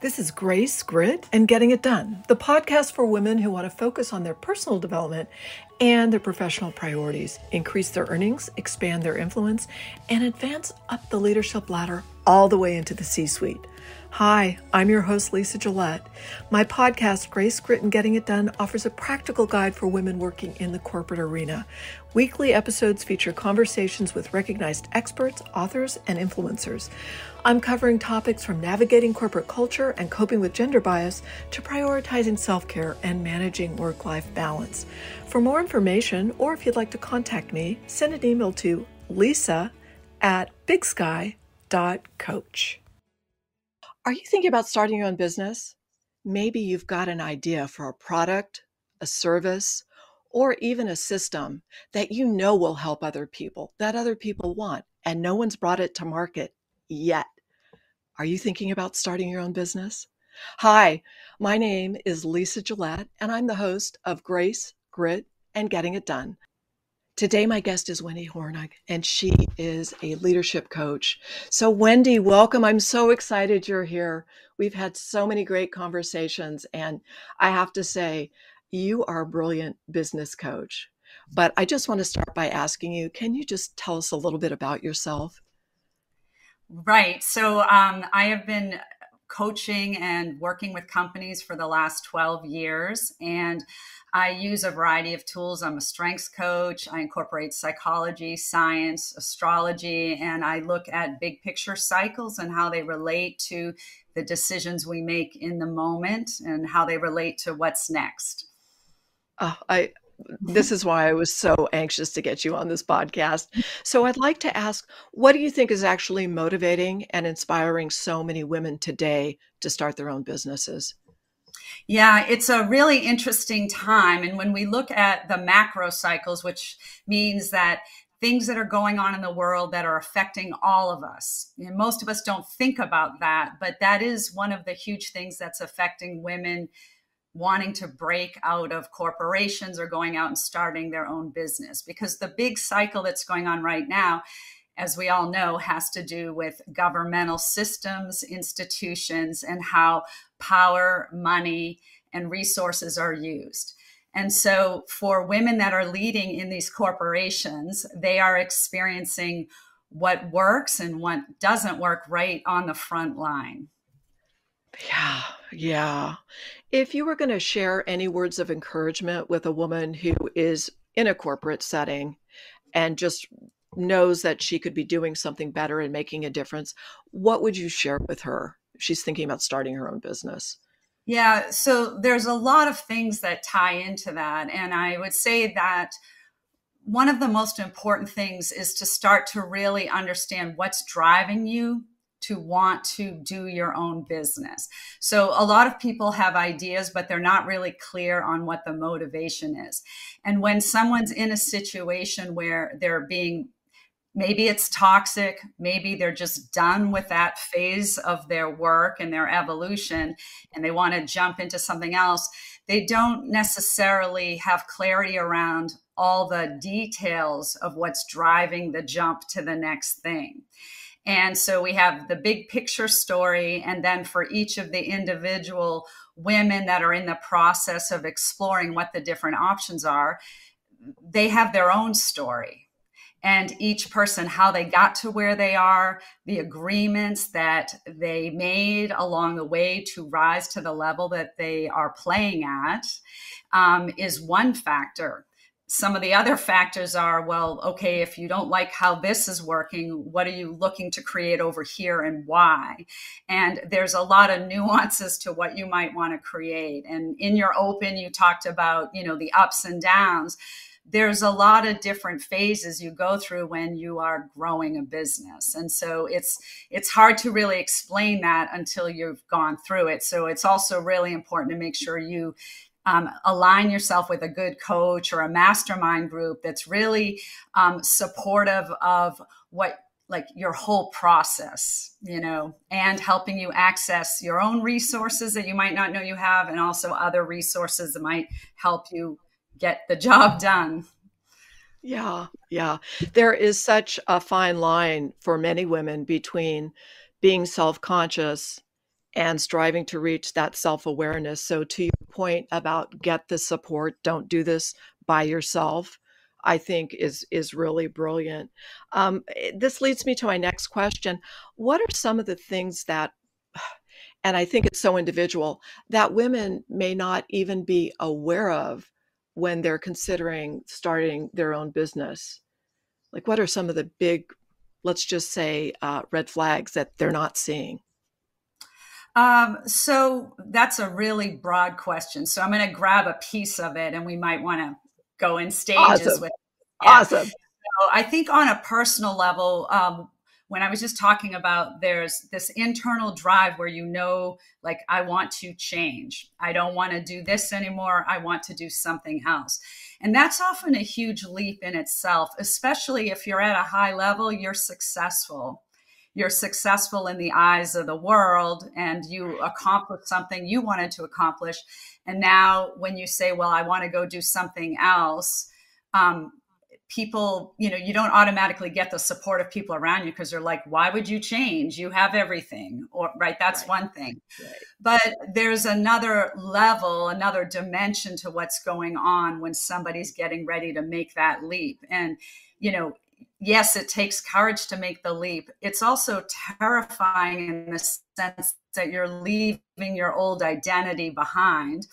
This is Grace, Grit, and Getting It Done, the podcast for women who want to focus on their personal development and their professional priorities, increase their earnings, expand their influence, and advance up the leadership ladder all the way into the C suite. Hi, I'm your host, Lisa Gillette. My podcast, Grace, Grit, and Getting It Done, offers a practical guide for women working in the corporate arena. Weekly episodes feature conversations with recognized experts, authors, and influencers. I'm covering topics from navigating corporate culture and coping with gender bias to prioritizing self care and managing work life balance. For more information, or if you'd like to contact me, send an email to lisa at bigsky.coach. Are you thinking about starting your own business? Maybe you've got an idea for a product, a service, or even a system that you know will help other people, that other people want, and no one's brought it to market yet. Are you thinking about starting your own business? Hi, my name is Lisa Gillette, and I'm the host of Grace, Grit, and Getting It Done. Today, my guest is Wendy Hornung, and she is a leadership coach. So, Wendy, welcome. I'm so excited you're here. We've had so many great conversations, and I have to say, you are a brilliant business coach. But I just want to start by asking you can you just tell us a little bit about yourself? Right. So, um, I have been coaching and working with companies for the last 12 years. And I use a variety of tools. I'm a strengths coach. I incorporate psychology, science, astrology, and I look at big picture cycles and how they relate to the decisions we make in the moment and how they relate to what's next. Oh, I this is why I was so anxious to get you on this podcast. So I'd like to ask what do you think is actually motivating and inspiring so many women today to start their own businesses? Yeah, it's a really interesting time. And when we look at the macro cycles, which means that things that are going on in the world that are affecting all of us. And most of us don't think about that, but that is one of the huge things that's affecting women wanting to break out of corporations or going out and starting their own business. Because the big cycle that's going on right now as we all know, has to do with governmental systems, institutions, and how power, money, and resources are used. And so, for women that are leading in these corporations, they are experiencing what works and what doesn't work right on the front line. Yeah, yeah. If you were going to share any words of encouragement with a woman who is in a corporate setting and just knows that she could be doing something better and making a difference, what would you share with her? She's thinking about starting her own business. Yeah, so there's a lot of things that tie into that. And I would say that one of the most important things is to start to really understand what's driving you to want to do your own business. So a lot of people have ideas, but they're not really clear on what the motivation is. And when someone's in a situation where they're being maybe it's toxic maybe they're just done with that phase of their work and their evolution and they want to jump into something else they don't necessarily have clarity around all the details of what's driving the jump to the next thing and so we have the big picture story and then for each of the individual women that are in the process of exploring what the different options are they have their own story and each person how they got to where they are, the agreements that they made along the way to rise to the level that they are playing at um, is one factor. Some of the other factors are well, okay, if you don't like how this is working, what are you looking to create over here and why? And there's a lot of nuances to what you might want to create. And in your open, you talked about, you know, the ups and downs there's a lot of different phases you go through when you are growing a business and so it's it's hard to really explain that until you've gone through it so it's also really important to make sure you um, align yourself with a good coach or a mastermind group that's really um, supportive of what like your whole process you know and helping you access your own resources that you might not know you have and also other resources that might help you get the job done. Yeah, yeah. There is such a fine line for many women between being self conscious and striving to reach that self awareness. So, to your point about get the support, don't do this by yourself. I think is is really brilliant. Um, eh, this leads me to my next question: What are some of the things that, and I think it's so individual that women may not even be aware of when they're considering starting their own business? Like, what are some of the big, let's just say, uh, red flags that they're not seeing? Um, so that's a really broad question. So I'm going to grab a piece of it, and we might want to go in stages awesome. with. Yeah. Awesome. So I think on a personal level, um, when I was just talking about there's this internal drive where you know, like, I want to change. I don't want to do this anymore. I want to do something else. And that's often a huge leap in itself, especially if you're at a high level, you're successful you're successful in the eyes of the world and you accomplished something you wanted to accomplish. And now, when you say, Well, I want to go do something else, um, people, you know, you don't automatically get the support of people around you because they're like, Why would you change? You have everything. Or, right, that's right. one thing. Right. But there's another level, another dimension to what's going on when somebody's getting ready to make that leap. And, you know, yes, it takes courage to make the leap. It's also terrifying in the sense that you're leaving your old identity behind.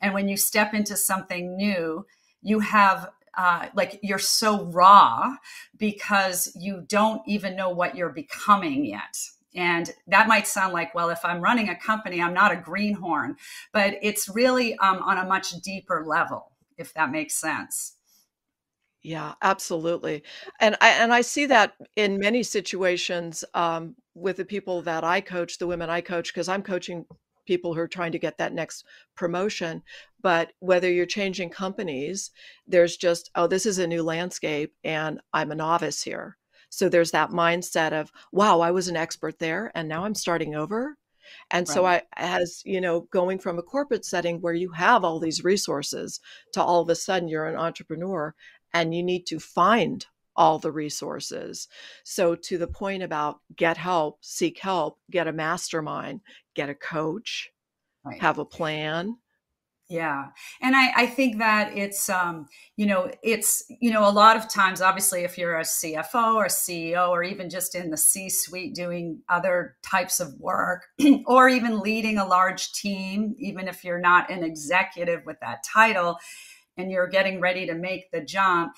And when you step into something new, you have uh, like you're so raw because you don't even know what you're becoming yet. And that might sound like, well, if I'm running a company, I'm not a greenhorn, but it's really um, on a much deeper level, if that makes sense. Yeah, absolutely. And I and I see that in many situations um, with the people that I coach, the women I coach, because I'm coaching people who are trying to get that next promotion. But whether you're changing companies, there's just, oh, this is a new landscape and I'm a novice here. So there's that mindset of, wow, I was an expert there and now I'm starting over. And so I as, you know, going from a corporate setting where you have all these resources to all of a sudden you're an entrepreneur and you need to find all the resources. So, to the point about get help, seek help, get a mastermind, get a coach, right. have a plan. Yeah. And I, I think that it's, um, you know, it's, you know, a lot of times, obviously, if you're a CFO or CEO or even just in the C suite doing other types of work or even leading a large team, even if you're not an executive with that title, and you're getting ready to make the jump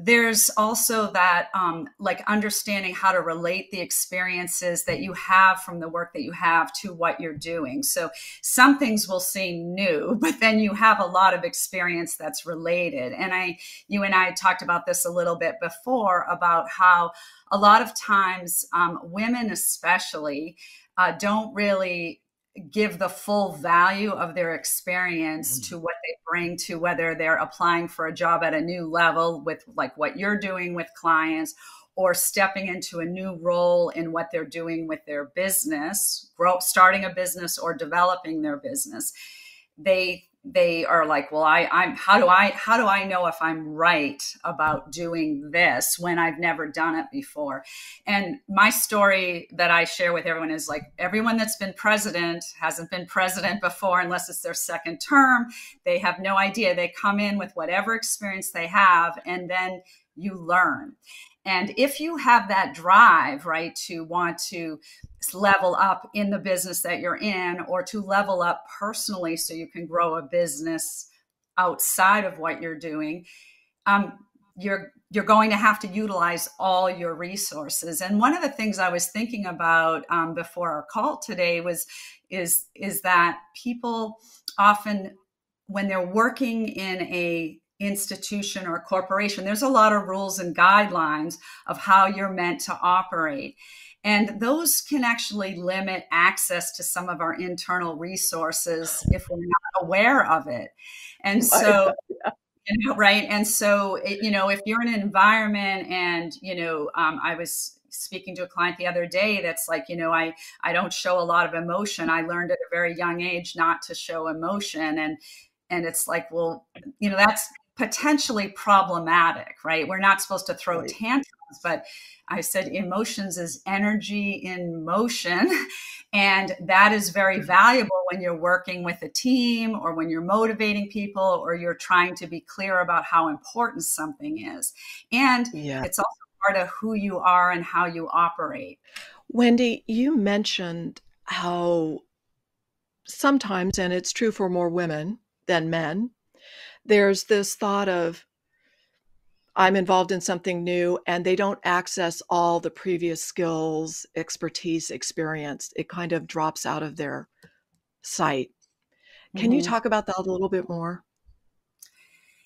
there's also that um, like understanding how to relate the experiences that you have from the work that you have to what you're doing. So some things will seem new but then you have a lot of experience that's related. And i you and i talked about this a little bit before about how a lot of times um, women especially uh, don't really give the full value of their experience mm. to what they bring to whether they're applying for a job at a new level with like what you're doing with clients or stepping into a new role in what they're doing with their business, grow, starting a business or developing their business. They they are like well i i'm how do i how do i know if i'm right about doing this when i've never done it before? And my story that i share with everyone is like everyone that's been president hasn't been president before unless it's their second term. They have no idea. They come in with whatever experience they have and then you learn and if you have that drive, right, to want to level up in the business that you're in or to level up personally so you can grow a business outside of what you're doing, um, you're you're going to have to utilize all your resources. And one of the things I was thinking about um, before our call today was is is that people often when they're working in a institution or corporation, there's a lot of rules and guidelines of how you're meant to operate. And those can actually limit access to some of our internal resources if we're not aware of it. And so, you know, right. And so, it, you know, if you're in an environment and, you know, um, I was speaking to a client the other day that's like you know i i don't show a lot of emotion i learned at a very young age not to show emotion and and it's like well you know that's potentially problematic, right? We're not supposed to throw right. tantrums but I said emotions is energy in motion. And that is very valuable when you're working with a team or when you're motivating people or you're trying to be clear about how important something is. And yeah. it's also part of who you are and how you operate. Wendy, you mentioned how sometimes, and it's true for more women than men, there's this thought of, I'm involved in something new and they don't access all the previous skills, expertise, experience. It kind of drops out of their sight. Can mm-hmm. you talk about that a little bit more?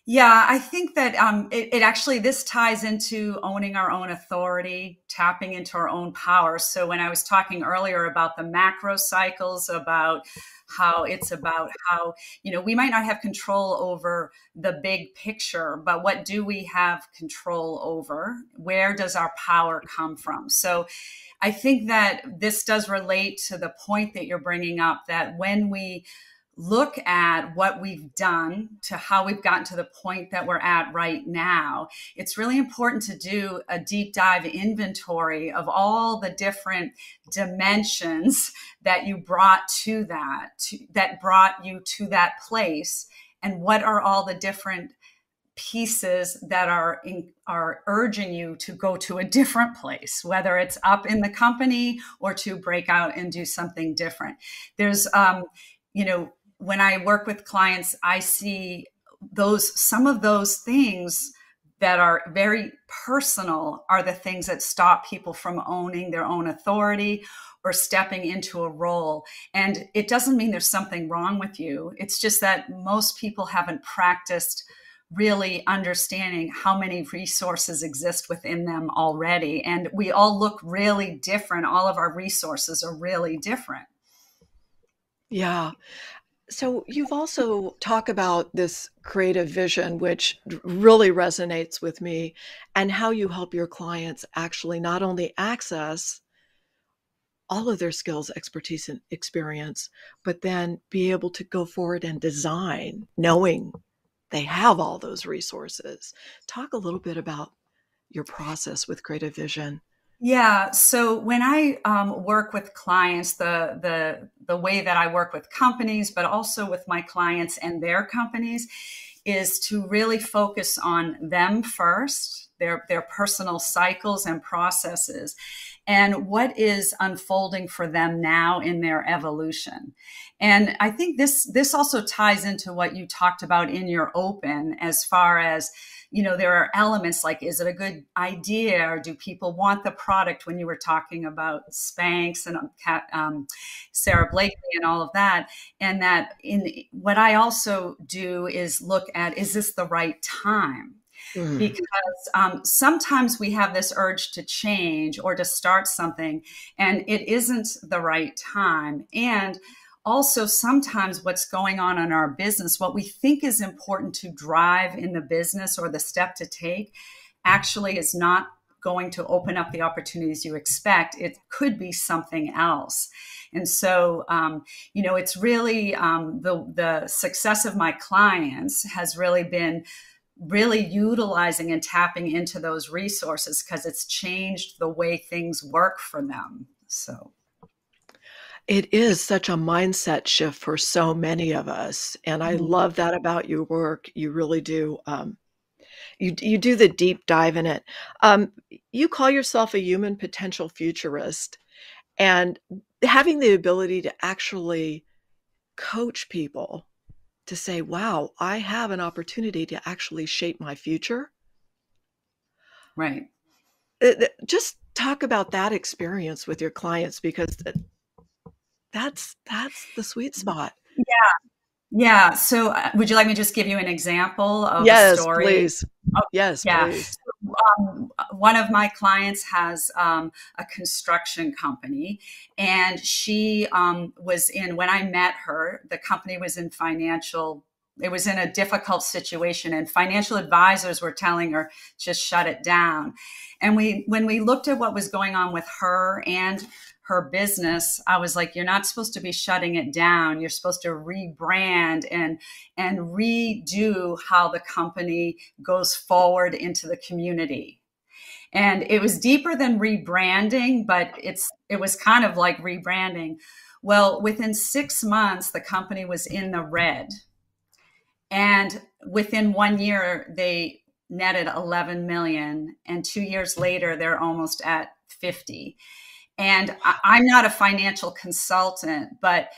Yeah, I think that um, it, it, actually this ties into owning our own authority, tapping into our own power. So when I was talking earlier about the macro cycles, about how it's about how you know we might not have control over the big picture, but what do we have control over? Where does our power come from? So I think that this does relate to the point that you're bringing up that when we look at what we've done to how we've gotten to the point that we're at right now, it's really important to do a deep dive inventory of all the different dimensions that you brought to that, to, that brought you to that place, and what are all the different pieces that are in, are urging you to go to a different place whether it's up in the company or to break out and do something different. There's um, you know when I work with clients, I see those some of those things that are very personal are the things that stop people from owning their own authority or stepping into a role. And it doesn't mean there's something wrong with you. It's just that most people haven't practiced really understanding how many resources exist within them already. And we all look really different. All of our resources are really different. Yeah. So you've also talked about this creative vision, which really resonates with me, and how you help your clients actually not only access all of their skills, expertise, and experience, but then be able to go forward and design, knowing they have all those resources. Talk a little bit about your process with creative vision. Yeah. So when I um, work with clients, the the the way that I work with companies, but also with my clients and their companies, is to really focus on them first, their their personal cycles and processes, and what is unfolding for them now in their evolution. And I think this this also ties into what you talked about in your open, as far as you know, there are elements like, is it a good idea or do people want the product when you were talking about Spanx and um, um, Sara Blakely and all of that. And that in what I also do is look at, is this the right time? Mm. Because um, sometimes we have this urge to change or to start something, and it isn't the right time. And also sometimes what's going on in our business, what we think is important to drive in the business or the step to take, actually is not going to open up the opportunities you expect. It could be something else. And so, um, you know, it's really um, the the success of my clients has really been really utilizing and tapping into those resources because it's changed the way things work for them. So. It is such a mindset shift for so many of us, and I mm-hmm. love that about your work. You really do. Um, you you do the deep dive in it. Um, you call yourself a human potential futurist, and having the ability to actually coach people to say, "Wow, I have an opportunity to actually shape my future." Right. Uh, just talk about that experience with your clients because that's that's the sweet spot. Yeah. Yeah. So, uh, would you like me to just give you an example of yes, a story? Please. Oh, yes, yeah. please. Um, one of my clients has um, a construction company, and she um, was in, when I met her, the company was in financial it was in a difficult situation and financial advisors were telling her just shut it down and we when we looked at what was going on with her and her business i was like you're not supposed to be shutting it down you're supposed to rebrand and and redo how the company goes forward into the community and it was deeper than rebranding, but it's it was kind of like rebranding. Well, within six months, the company was in the red, and within one year, they netted 11 million, and two years later, they're almost at 50. And I, am not a financial consultant, but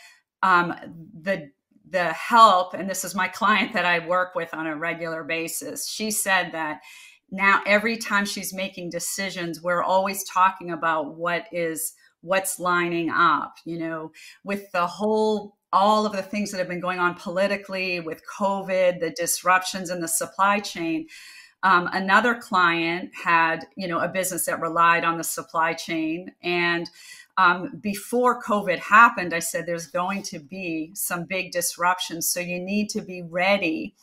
um, the the help, and this is my client that I work with on a regular basis. She said that now every time she's making decisions, we're always talking about what is what's lining up. You know, with the whole all of the things that have been going on politically with COVID, the disruptions in the supply chain. Um, another client had, you know, a business that relied on the supply chain. And um, before COVID happened, I said there's going to be some big disruptions. So you need to be ready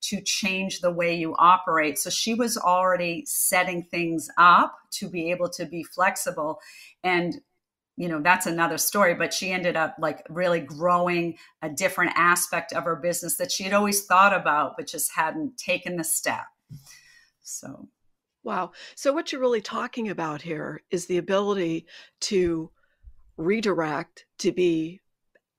to change the way you operate. So she was already setting things up to be able to be flexible. And you know that's another story but she ended up like really growing a different aspect of her business that she had always thought about but just hadn't taken the step so, wow. So, what you're really talking about here is the ability to redirect, to be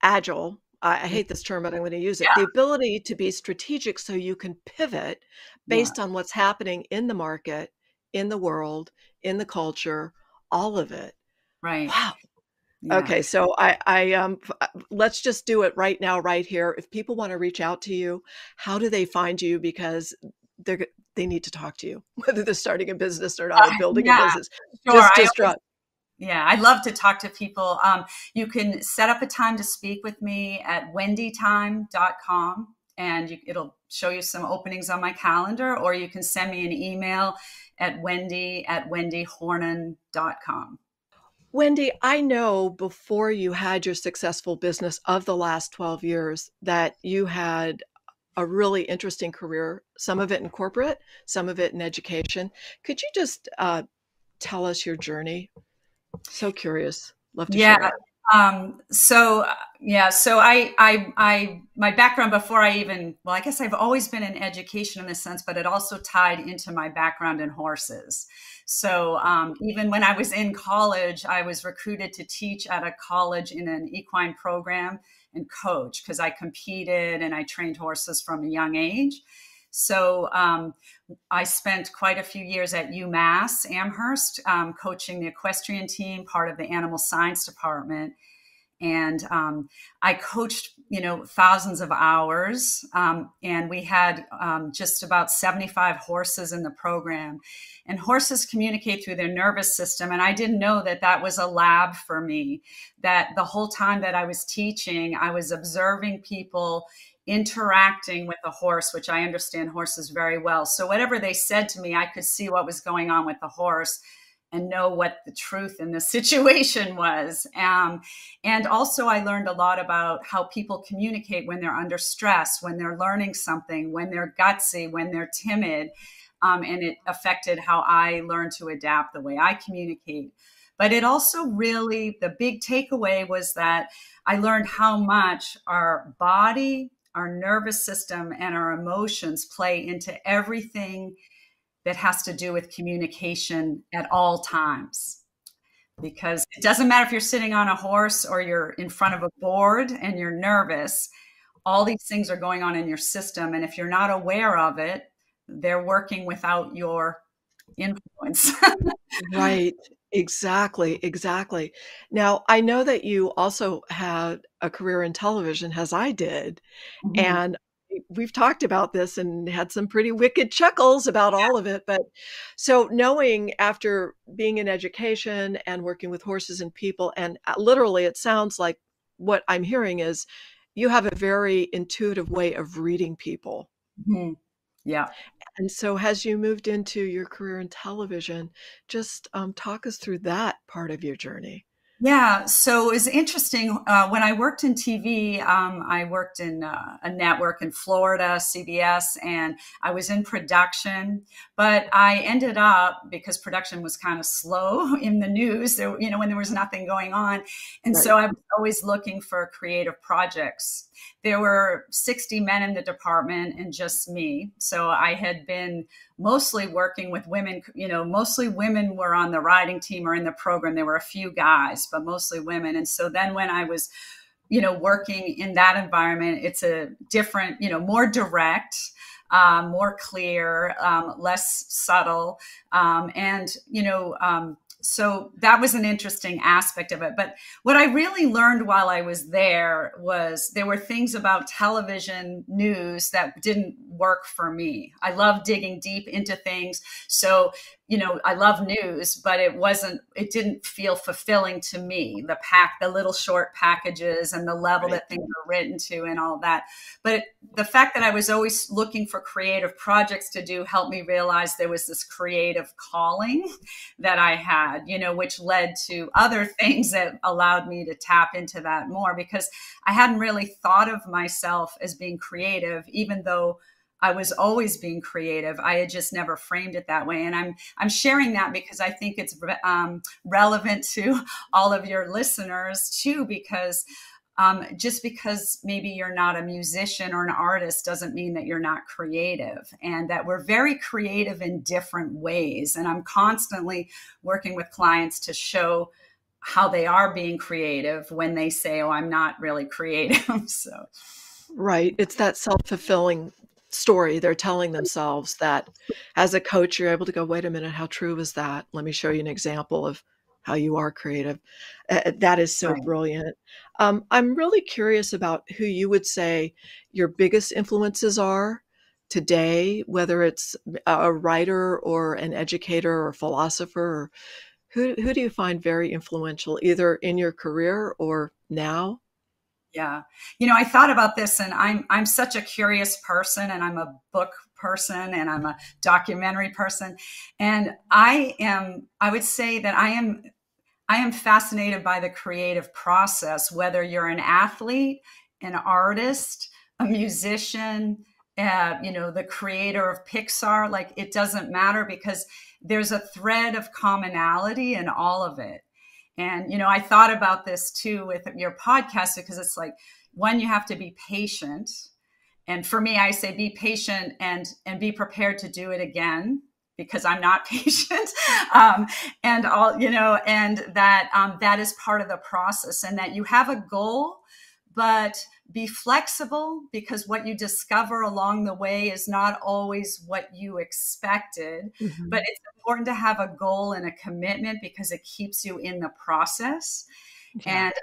agile. I, I hate this term, but I'm going to use it. Yeah. The ability to be strategic so you can pivot based yeah. on what's happening in the market, in the world, in the culture, all of it. Right. Wow. Yeah. Okay, so I, I um, uh, let's just do it right now, right here. If people want to reach out to you, how do they find you? Because they're they need to talk to you, whether they're starting a business or not, or uh, building yeah, a business. Sure. Just, just yeah, I love to talk to people. Um, you can set up a time to speak with me at wendytime.com and you, it'll show you some openings on my calendar, or you can send me an email at wendy at wendyhornung.com. Wendy, I know before you had your successful business of the last 12 years that you had a really interesting career, some of it in corporate, some of it in education. Could you just uh, tell us your journey? So curious. Love to hear. yeah. Um, so yeah, so I, I, I, my background before I even, well, I guess I've always been in education in a sense, but it also tied into my background in horses. So um, even when I was in college, I was recruited to teach at a college in an equine program and coach because I competed and I trained horses from a young age. So um, I spent quite a few years at UMass Amherst um, coaching the equestrian team, part of the animal science department and um, I coached, you know, thousands of hours, um, and we had um, just about 75 horses in the program. And horses communicate through their nervous system, and I didn't know that that was a lab for me. That the whole time that I was teaching, I was observing people interacting with a horse, which I understand horses very well. So whatever they said to me, I could see what was going on with the horse and know what the truth in the situation was. Um, and also, I learned a lot about how people communicate when they're under stress, when they're learning something, when they're gutsy, when they're timid. Um, and it affected how I learned to adapt the way I communicate. But it also really, the big takeaway was that I learned how much our body, our nervous system, and our emotions play into everything that has to do with communication at all times. Because it doesn't matter if you're sitting on a horse or you're in front of a board and you're nervous, all these things are going on in your system. And if you're not aware of it, they're working without your influence. right. Exactly, exactly. Now, I know that you also had a career in television, as I did. Mm-hmm. And we've talked about this and had some pretty wicked chuckles about all of it. But so knowing after being in education and working with horses and people, and uh, literally, it sounds like what I'm hearing is you have a very intuitive way of reading people. Mm-hmm. Yeah. And so, as you moved into your career in television, just um, talk us through that part of your journey. Yeah, so it's interesting. Uh, when I worked in TV, um, I worked in uh, a network in Florida, CBS, and I was in production. But I ended up because production was kind of slow in the news. There, you know, when there was nothing going on, and right. so I was always looking for creative projects. There were 60 men in the department and just me. So I had been mostly working with women. You know, mostly women were on the riding team or in the program. There were a few guys, but mostly women. And so then when I was, you know, working in that environment, it's a different, you know, more direct. Um, more clear, um, less subtle, um, and you know, um, so that was an interesting aspect of it. But what I really learned while I was there was there were things about television news that didn't work for me. I love digging deep into things. So you know, I love news, but it wasn't, it didn't feel fulfilling to me. The pack, the little short packages and the level right. that things are written to and all that. But it, the fact that I was always looking for creative projects to do helped me realize there was this creative calling that I had, you know, which led to other things that allowed me to tap into that more because I hadn't really thought of myself as being creative, even though I was always being creative. I had just never framed it that way, and I'm I'm sharing that because I think it's um, relevant to all of your listeners too. Because um, just because maybe you're not a musician or an artist doesn't mean that you're not creative, and that we're very creative in different ways. And I'm constantly working with clients to show how they are being creative when they say, "Oh, I'm not really creative." so. Right. It's that self fulfilling story they're telling themselves that as a coach you're able to go wait a minute how true is that? Let me show you an example of how you are creative. Uh, that is so right. brilliant. Um, i'm really curious about who you would say your biggest influences are today whether it's a writer or an educator or philosopher or who, who do you find very influential either in your career or now yeah. You know, I thought about this and I'm I'm such a curious person and I'm a book person and I'm a documentary person and I am I would say that I am I am fascinated by the creative process whether you're an athlete, an artist, a musician, uh, you know, the creator of Pixar, like it doesn't matter because there's a thread of commonality in all of it. And, you know, I thought about this too with your podcast because it's like, one, you have to be patient. And for me, I say be patient and and be prepared to do it again because I'm not patient. um, and all, you know, and that um, that is part of the process and that you have a goal, but be flexible because what you discover along the way is not always what you expected. Mm-hmm. But it's important to have a goal and a commitment because it keeps you in the process. And,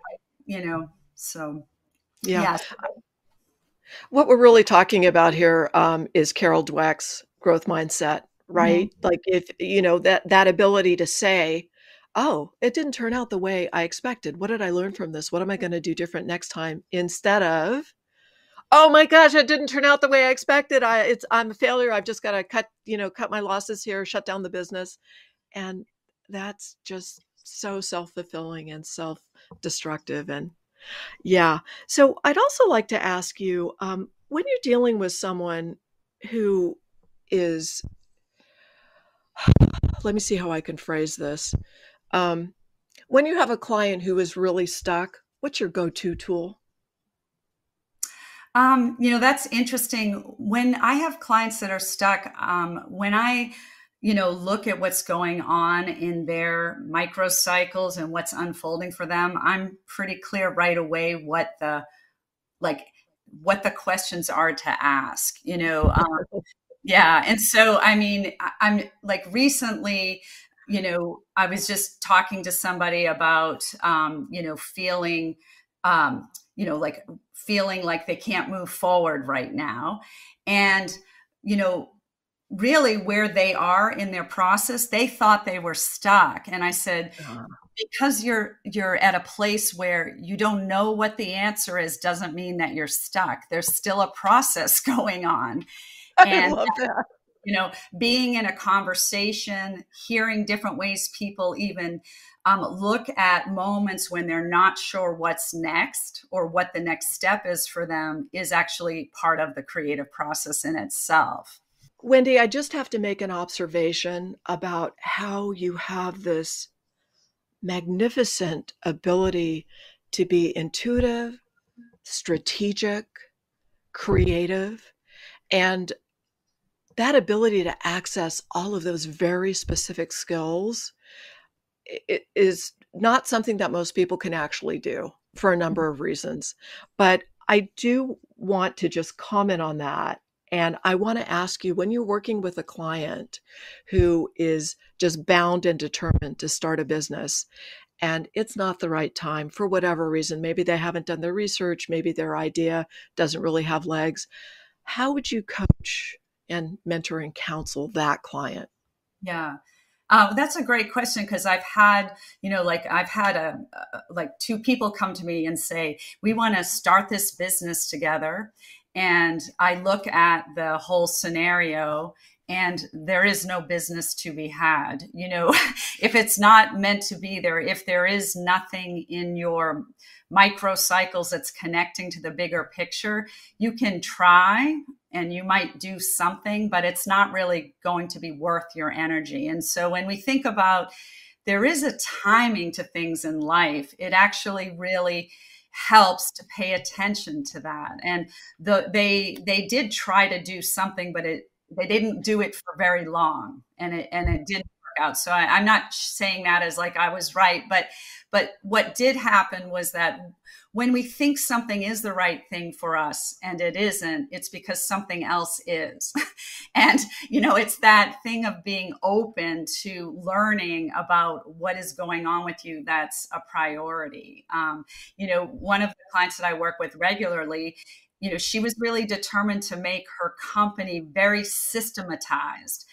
you know, so yeah. yeah. What we're really talking about here um, is Carol Dweck's growth mindset, right? Mm-hmm. Like if you know that that ability to say, oh, it didn't turn out the way I expected. What did I learn from this? What am I going to do different next time? Instead of, oh my gosh, it didn't turn out the way I expected. I it's I'm a failure. I've just got to cut, you know, cut my losses here, shut down the business. And that's just so self-fulfilling and self-destructive and yeah. So I'd also like to ask you um, when you're dealing with someone who is let me see how I can phrase this. Um, when you have a client who is really stuck, what's your go-to tool? Um, you know, that's interesting. When I have clients that are stuck, um, when I, you know, look at what's going on in their microcycles and what's unfolding for them, I'm pretty clear right away what the, like, what the questions are to ask. You know, um, yeah. And so, I mean, I'm like recently, you know, I was just talking to somebody about, um, you know, feeling, um, you know, like feeling like they can't move forward right now. And, you know, really where they are in their process, they thought they were stuck. And I said, uh-huh. because you're you're at a place where you don't know what the answer is doesn't mean that you're stuck. There's still a process going on. And I love that you know being in a conversation hearing different ways people even um, look at moments when they're not sure what's next or what the next step is for them is actually part of the creative process in itself. Wendy i just have to make an observation about how you have this magnificent ability to be intuitive strategic creative and that ability to access all of those very specific skills is not something that most people can actually do for a mm-hmm. number of reasons. But I do want to just comment on that. And I want to ask you when you're working with a client who is just bound and determined to start a business and it's not the right time for whatever reason, maybe they haven't done their research, maybe their idea doesn't really have legs. How would you coach and mentor and counsel that client? Yeah. Uh, that's a great question because I've had, you know, like I've had a, a like two people come to me and say, we want to start this business together. And I look at the whole scenario and there is no business to be had. You know, if it's not meant to be there, if there is nothing in your microcycles that's connecting to the bigger picture, you can try and you might do something, but it's not really going to be worth your energy. And so when we think about there is a timing to things in life, it actually really helps to pay attention to that. And the, they they did try to do something, but it they didn't do it for very long, and it and it didn't work out. So I, I'm not saying that as like I was right, but but what did happen was that when we think something is the right thing for us and it isn't, it's because something else is. and, you know, it's that thing of being open to learning about what is going on with you that's a priority. Um, you know, one of the clients that I work with regularly, you know, she was really determined to make her company very systematized.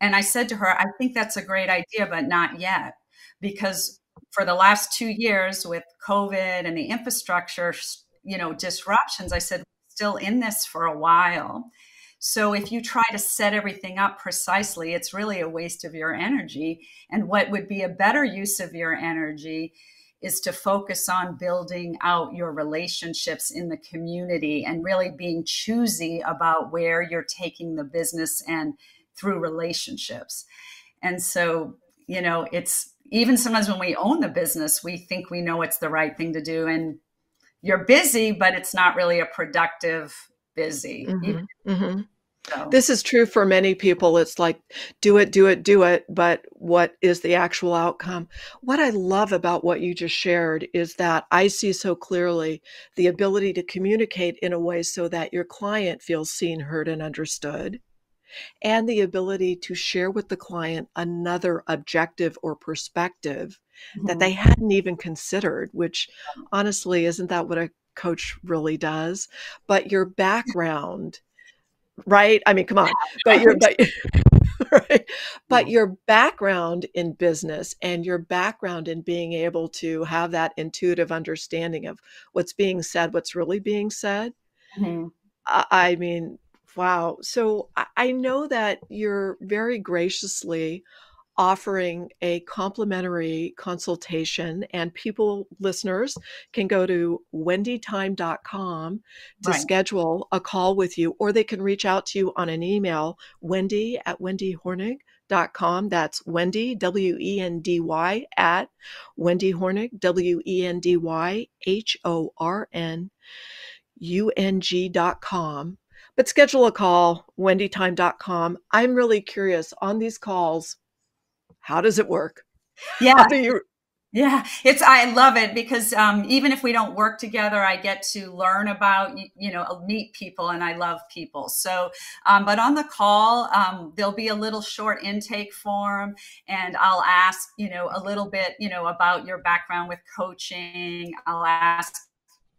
And I said to her, I think that's a great idea, but not yet. Because for the last two years with COVID and the infrastructure, you know, disruptions, I said, still in this for a while. So if you try to set everything up precisely, it's really a waste of your energy. And what would be a better use of your energy is to focus on building out your relationships in the community and really being choosy about where you're taking the business and through relationships. And so, you know, it's even sometimes when we own the business, we think we know it's the right thing to do. And you're busy, but it's not really a productive busy. Mm-hmm. Mm-hmm. This is true for many people. It's like, do it, do it, do it. But what is the actual outcome? What I love about what you just shared is that I see so clearly the ability to communicate in a way so that your client feels seen, heard, and understood and the ability to share with the client another objective or perspective mm-hmm. that they hadn't even considered, which honestly, isn't that what a coach really does? But your background, right? I mean, come on, but your, but, right? But your background in business and your background in being able to have that intuitive understanding of what's being said, what's really being said. Mm-hmm. I mean, Wow. So I know that you're very graciously offering a complimentary consultation, and people, listeners, can go to wendytime.com to right. schedule a call with you, or they can reach out to you on an email, wendy at wendyhornung.com. That's Wendy, W E N D Y, at Wendy Hornung, W E N D Y H O R N U N G.com but schedule a call, wendytime.com. I'm really curious on these calls, how does it work? Yeah. How do you yeah, it's I love it because um, even if we don't work together, I get to learn about you know meet people, and I love people. So, um, but on the call, um, there'll be a little short intake form, and I'll ask you know a little bit you know about your background with coaching. I'll ask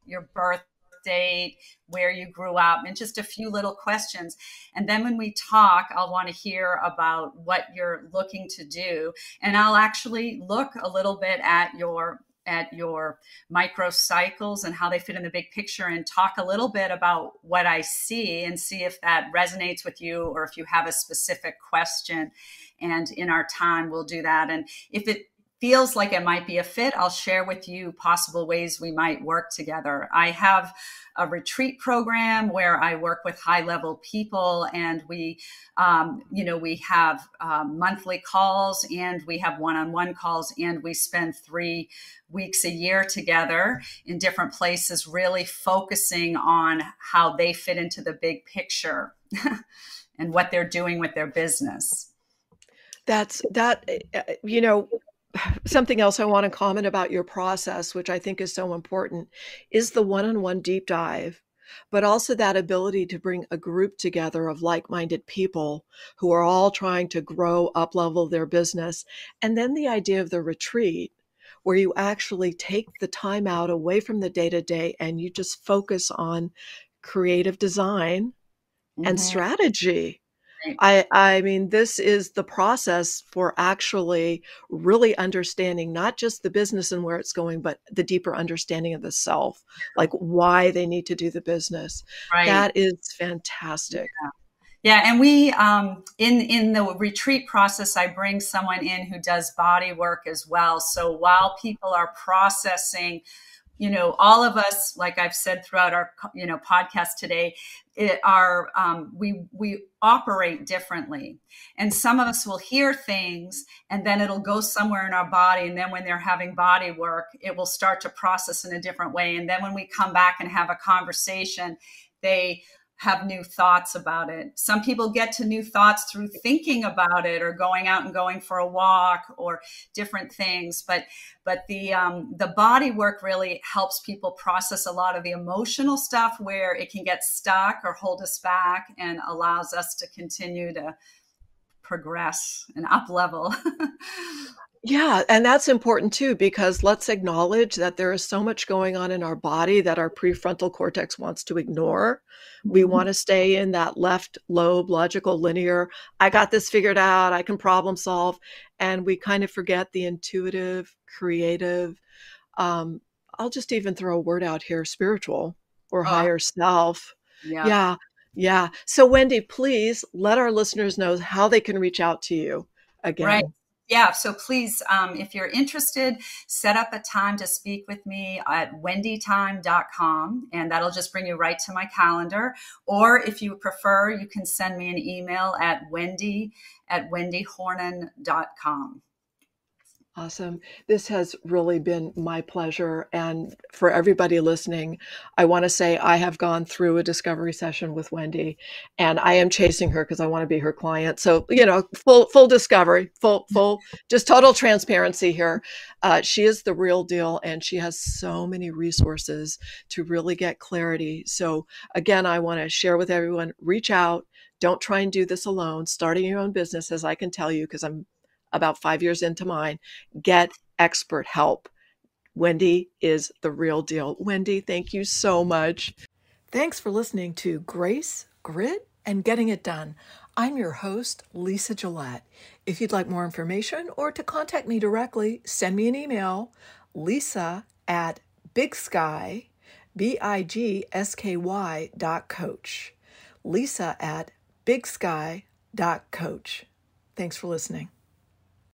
your birth date, where you grew up, and just a few little questions. And then when we talk, I'll want to hear about what you're looking to do. And I'll actually look a little bit at your at your microcycles and how they fit in the big picture and talk a little bit about what I see and see if that resonates with you or if you have a specific question. And in our time, we'll do that. And if it feels like it might be a fit, I'll share with you possible ways we might work together. I have a retreat program where I work with high level people, and we, um, you know, we have um, monthly calls and we have one on one calls, and we spend three weeks a year together in different places, really focusing on how they fit into the big picture. and what they're doing with their business. That's that, uh, you know, something else I want to comment about your process, which I think is so important, is the one on one deep dive, but also that ability to bring a group together of like minded people who are all trying to grow, up level their business. And then the idea of the retreat, where you actually take the time out away from the day to day and you just focus on creative design mm-hmm. and strategy I I mean this is the process for actually really understanding not just the business and where it's going but the deeper understanding of the self like why they need to do the business. Right. That is fantastic. Yeah. Yeah, and we um, in in the retreat process, I bring someone in who does body work as well. So while people are processing you know all of us like i've said throughout our you know podcast today it, are um, we we operate differently. And some of us will hear things and then it'll go somewhere in our body. And then when they're having body work it will start to process in a different way. And then when we come back and have a conversation they have new thoughts about it. Some people get to new thoughts through thinking about it or going out and going for a walk or different things. But but the um, the body work really helps people process a lot of the emotional stuff where it can get stuck or hold us back and allows us to continue to progress and up level. Yeah, and that's important too because let's acknowledge that there is so much going on in our body that our prefrontal cortex wants to ignore. We mm-hmm. want to stay in that left lobe, logical, linear. I got this figured out. I can problem solve. And we kind of forget the intuitive, creative. Um, I'll just even throw a word out here spiritual or uh, higher self. Yeah. yeah. Yeah. So, Wendy, please let our listeners know how they can reach out to you again. Right yeah, so please, um, if you're interested, set up a time to speak with me at wendytime.com, and that'll just bring you right to my calendar. Or if you prefer, you can send me an email at wendy at wendyhornung.com. Awesome. This has really been my pleasure. And for everybody listening, I want to say I have gone through a discovery session with Wendy and I am chasing her because I want to be her client. So, you know, full, full discovery, full, full, just total transparency here. Uh, she is the real deal and she has so many resources to really get clarity. So, again, I want to share with everyone reach out. Don't try and do this alone. Starting your own business, as I can tell you, because I'm about five years into mine, get expert help. Wendy is the real deal. Wendy, thank you so much. Thanks for listening to Grace, Grit, and Getting It Done. I'm your host, Lisa Gillette. If you'd like more information or to contact me directly, send me an email, lisa at big sky, B-I-G-S-K-Y dot coach. Lisa at big sky dot coach. Thanks for listening.